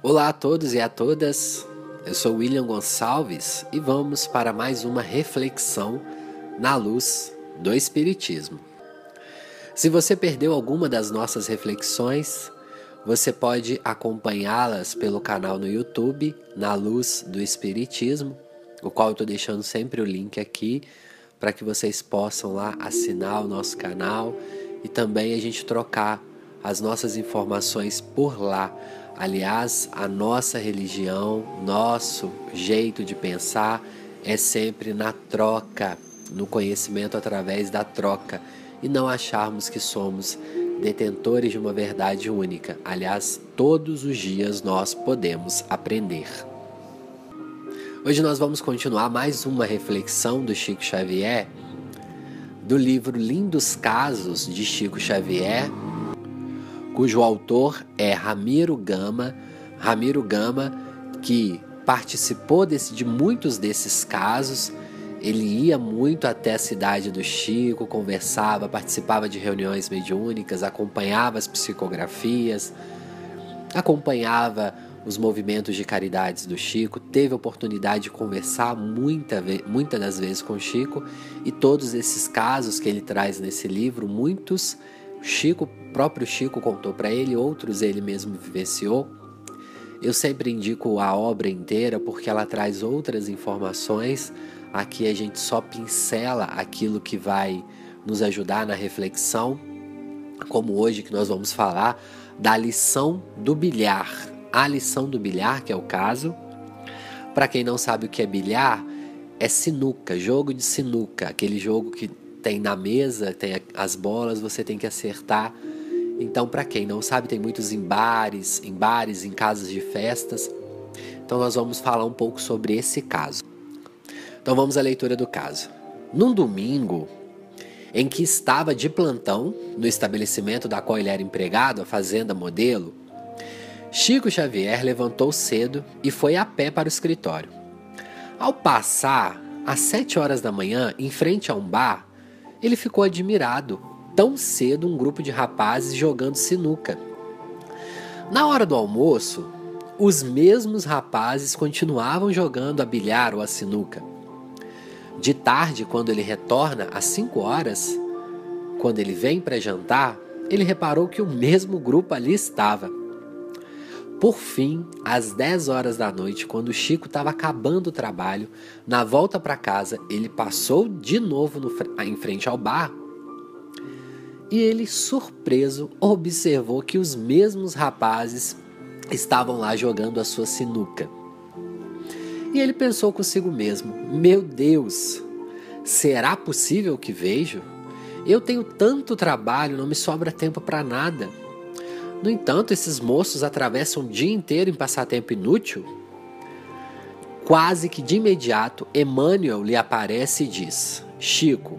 Olá a todos e a todas, eu sou William Gonçalves e vamos para mais uma reflexão na luz do Espiritismo. Se você perdeu alguma das nossas reflexões, você pode acompanhá-las pelo canal no YouTube, Na Luz do Espiritismo, o qual eu estou deixando sempre o link aqui para que vocês possam lá assinar o nosso canal e também a gente trocar as nossas informações por lá. Aliás, a nossa religião, nosso jeito de pensar é sempre na troca, no conhecimento através da troca e não acharmos que somos detentores de uma verdade única. Aliás, todos os dias nós podemos aprender. Hoje nós vamos continuar mais uma reflexão do Chico Xavier, do livro Lindos Casos de Chico Xavier, cujo autor é Ramiro Gama. Ramiro Gama, que participou desse, de muitos desses casos, ele ia muito até a cidade do Chico, conversava, participava de reuniões mediúnicas, acompanhava as psicografias, acompanhava os movimentos de caridades do Chico, teve oportunidade de conversar muita, muitas das vezes com o Chico e todos esses casos que ele traz nesse livro, muitos Chico, próprio Chico contou para ele, outros ele mesmo vivenciou. Eu sempre indico a obra inteira porque ela traz outras informações. Aqui a gente só pincela aquilo que vai nos ajudar na reflexão, como hoje que nós vamos falar da lição do bilhar. A lição do bilhar, que é o caso. Para quem não sabe o que é bilhar, é sinuca, jogo de sinuca, aquele jogo que tem na mesa, tem as bolas, você tem que acertar. Então, para quem não sabe, tem muitos em bares, em bares, em casas de festas. Então, nós vamos falar um pouco sobre esse caso. Então, vamos à leitura do caso. Num domingo, em que estava de plantão no estabelecimento da qual ele era empregado, a Fazenda Modelo, Chico Xavier levantou cedo e foi a pé para o escritório. Ao passar, às sete horas da manhã, em frente a um bar, ele ficou admirado. Tão cedo, um grupo de rapazes jogando sinuca. Na hora do almoço, os mesmos rapazes continuavam jogando a bilhar ou a sinuca. De tarde, quando ele retorna às 5 horas, quando ele vem para jantar, ele reparou que o mesmo grupo ali estava. Por fim, às 10 horas da noite, quando o Chico estava acabando o trabalho, na volta para casa, ele passou de novo no, em frente ao bar e ele, surpreso, observou que os mesmos rapazes estavam lá jogando a sua sinuca. E ele pensou consigo mesmo: Meu Deus, será possível que vejo? Eu tenho tanto trabalho, não me sobra tempo para nada. No entanto, esses moços atravessam o dia inteiro em passatempo inútil. Quase que de imediato, Emmanuel lhe aparece e diz: Chico,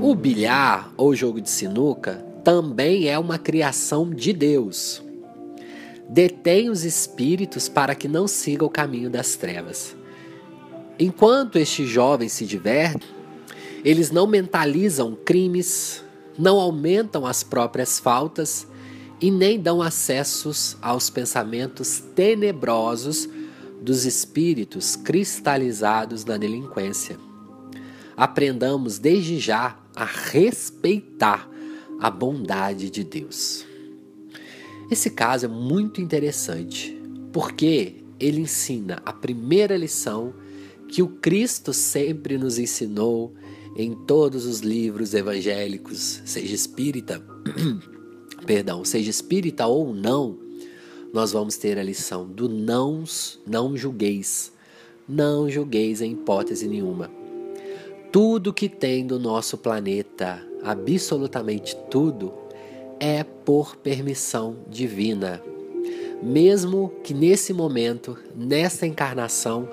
o bilhar ou jogo de sinuca também é uma criação de Deus. Detém os espíritos para que não sigam o caminho das trevas. Enquanto estes jovens se divertem, eles não mentalizam crimes, não aumentam as próprias faltas e nem dão acessos aos pensamentos tenebrosos dos espíritos cristalizados na delinquência. Aprendamos desde já a respeitar a bondade de Deus. Esse caso é muito interessante porque ele ensina a primeira lição que o Cristo sempre nos ensinou em todos os livros evangélicos, seja espírita perdão, seja espírita ou não, nós vamos ter a lição do não, não julgueis. Não julgueis em hipótese nenhuma. Tudo que tem do nosso planeta, absolutamente tudo, é por permissão divina. Mesmo que nesse momento, nessa encarnação,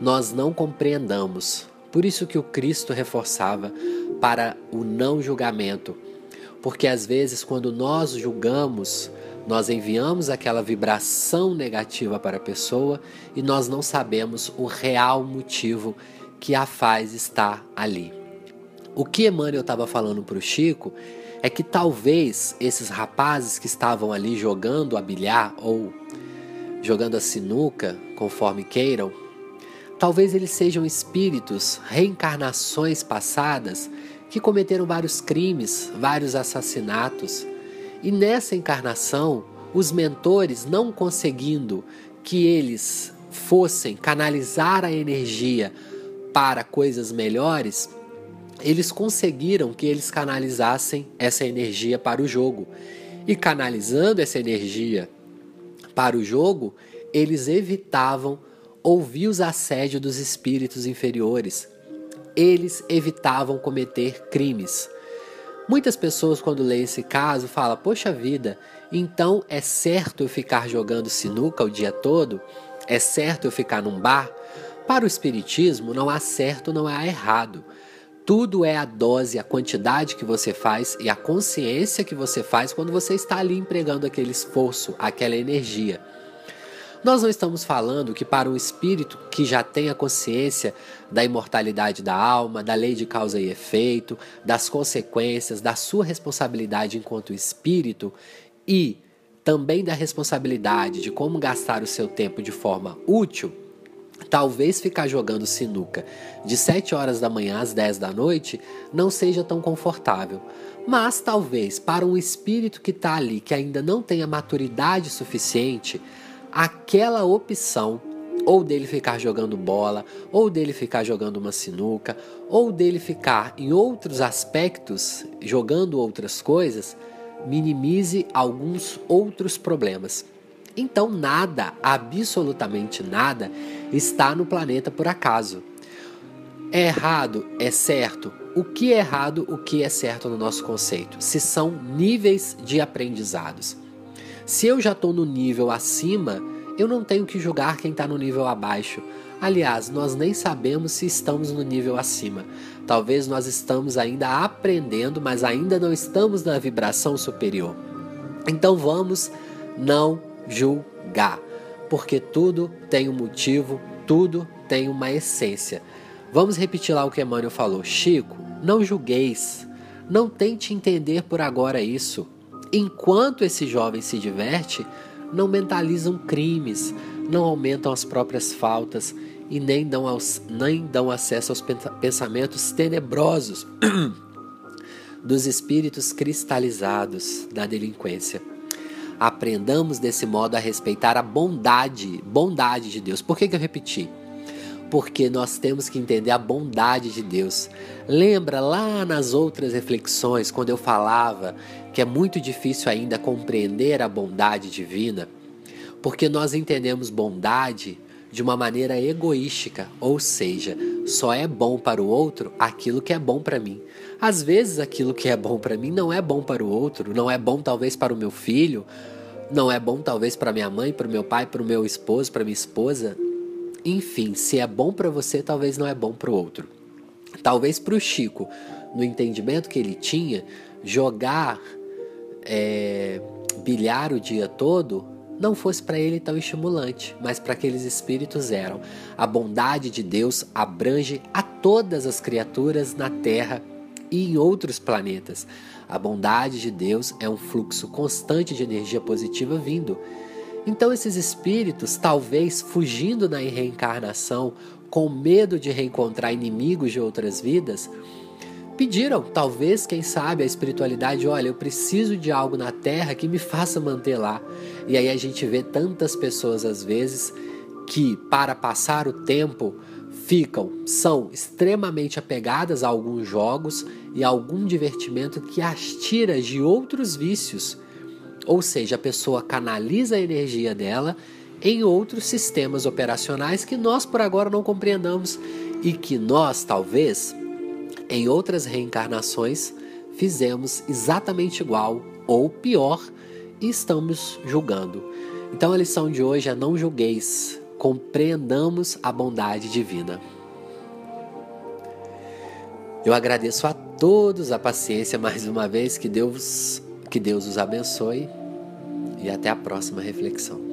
nós não compreendamos. Por isso que o Cristo reforçava para o não julgamento, porque às vezes, quando nós julgamos, nós enviamos aquela vibração negativa para a pessoa e nós não sabemos o real motivo que a faz estar ali. O que Emmanuel estava falando para o Chico é que talvez esses rapazes que estavam ali jogando a bilhar ou jogando a sinuca, conforme queiram, talvez eles sejam espíritos, reencarnações passadas que cometeram vários crimes, vários assassinatos. E nessa encarnação, os mentores, não conseguindo que eles fossem canalizar a energia para coisas melhores, eles conseguiram que eles canalizassem essa energia para o jogo. E canalizando essa energia para o jogo, eles evitavam ouvir os assédios dos espíritos inferiores. Eles evitavam cometer crimes. Muitas pessoas, quando leem esse caso, falam: Poxa vida, então é certo eu ficar jogando sinuca o dia todo? É certo eu ficar num bar? Para o Espiritismo, não há certo, não há errado. Tudo é a dose, a quantidade que você faz e a consciência que você faz quando você está ali empregando aquele esforço, aquela energia. Nós não estamos falando que para um espírito que já tem a consciência da imortalidade da alma, da lei de causa e efeito, das consequências, da sua responsabilidade enquanto espírito e também da responsabilidade de como gastar o seu tempo de forma útil, Talvez ficar jogando sinuca de 7 horas da manhã às 10 da noite não seja tão confortável, mas talvez para um espírito que está ali que ainda não tenha maturidade suficiente, aquela opção ou dele ficar jogando bola, ou dele ficar jogando uma sinuca, ou dele ficar em outros aspectos jogando outras coisas, minimize alguns outros problemas. Então, nada, absolutamente nada, está no planeta por acaso. É errado, é certo. O que é errado, o que é certo no nosso conceito? Se são níveis de aprendizados. Se eu já estou no nível acima, eu não tenho que julgar quem está no nível abaixo. Aliás, nós nem sabemos se estamos no nível acima. Talvez nós estamos ainda aprendendo, mas ainda não estamos na vibração superior. Então vamos não julgar, porque tudo tem um motivo, tudo tem uma essência. Vamos repetir lá o que Emmanuel falou. Chico, não julgueis, não tente entender por agora isso. Enquanto esse jovem se diverte, não mentalizam crimes, não aumentam as próprias faltas e nem dão, aos, nem dão acesso aos pensamentos tenebrosos dos espíritos cristalizados da delinquência aprendamos desse modo a respeitar a bondade, bondade de Deus. Por que, que eu repeti? Porque nós temos que entender a bondade de Deus. Lembra lá nas outras reflexões, quando eu falava que é muito difícil ainda compreender a bondade divina? Porque nós entendemos bondade de uma maneira egoística, ou seja, só é bom para o outro aquilo que é bom para mim. Às vezes aquilo que é bom para mim não é bom para o outro, não é bom talvez para o meu filho, não é bom talvez para minha mãe, para o meu pai, para o meu esposo, para minha esposa. Enfim, se é bom para você, talvez não é bom para o outro. Talvez para o Chico, no entendimento que ele tinha, jogar é, bilhar o dia todo não fosse para ele tão estimulante, mas para aqueles espíritos eram. A bondade de Deus abrange a todas as criaturas na Terra e em outros planetas. A bondade de Deus é um fluxo constante de energia positiva vindo. Então, esses espíritos, talvez fugindo na reencarnação, com medo de reencontrar inimigos de outras vidas, pediram, talvez, quem sabe, a espiritualidade: olha, eu preciso de algo na terra que me faça manter lá. E aí a gente vê tantas pessoas, às vezes, que, para passar o tempo, ficam, são extremamente apegadas a alguns jogos e a algum divertimento que as tira de outros vícios. Ou seja, a pessoa canaliza a energia dela em outros sistemas operacionais que nós por agora não compreendamos e que nós, talvez, em outras reencarnações, fizemos exatamente igual ou pior e estamos julgando. Então a lição de hoje é não julgueis, compreendamos a bondade divina. Eu agradeço a todos a paciência mais uma vez, que Deus, que Deus os abençoe e até a próxima reflexão.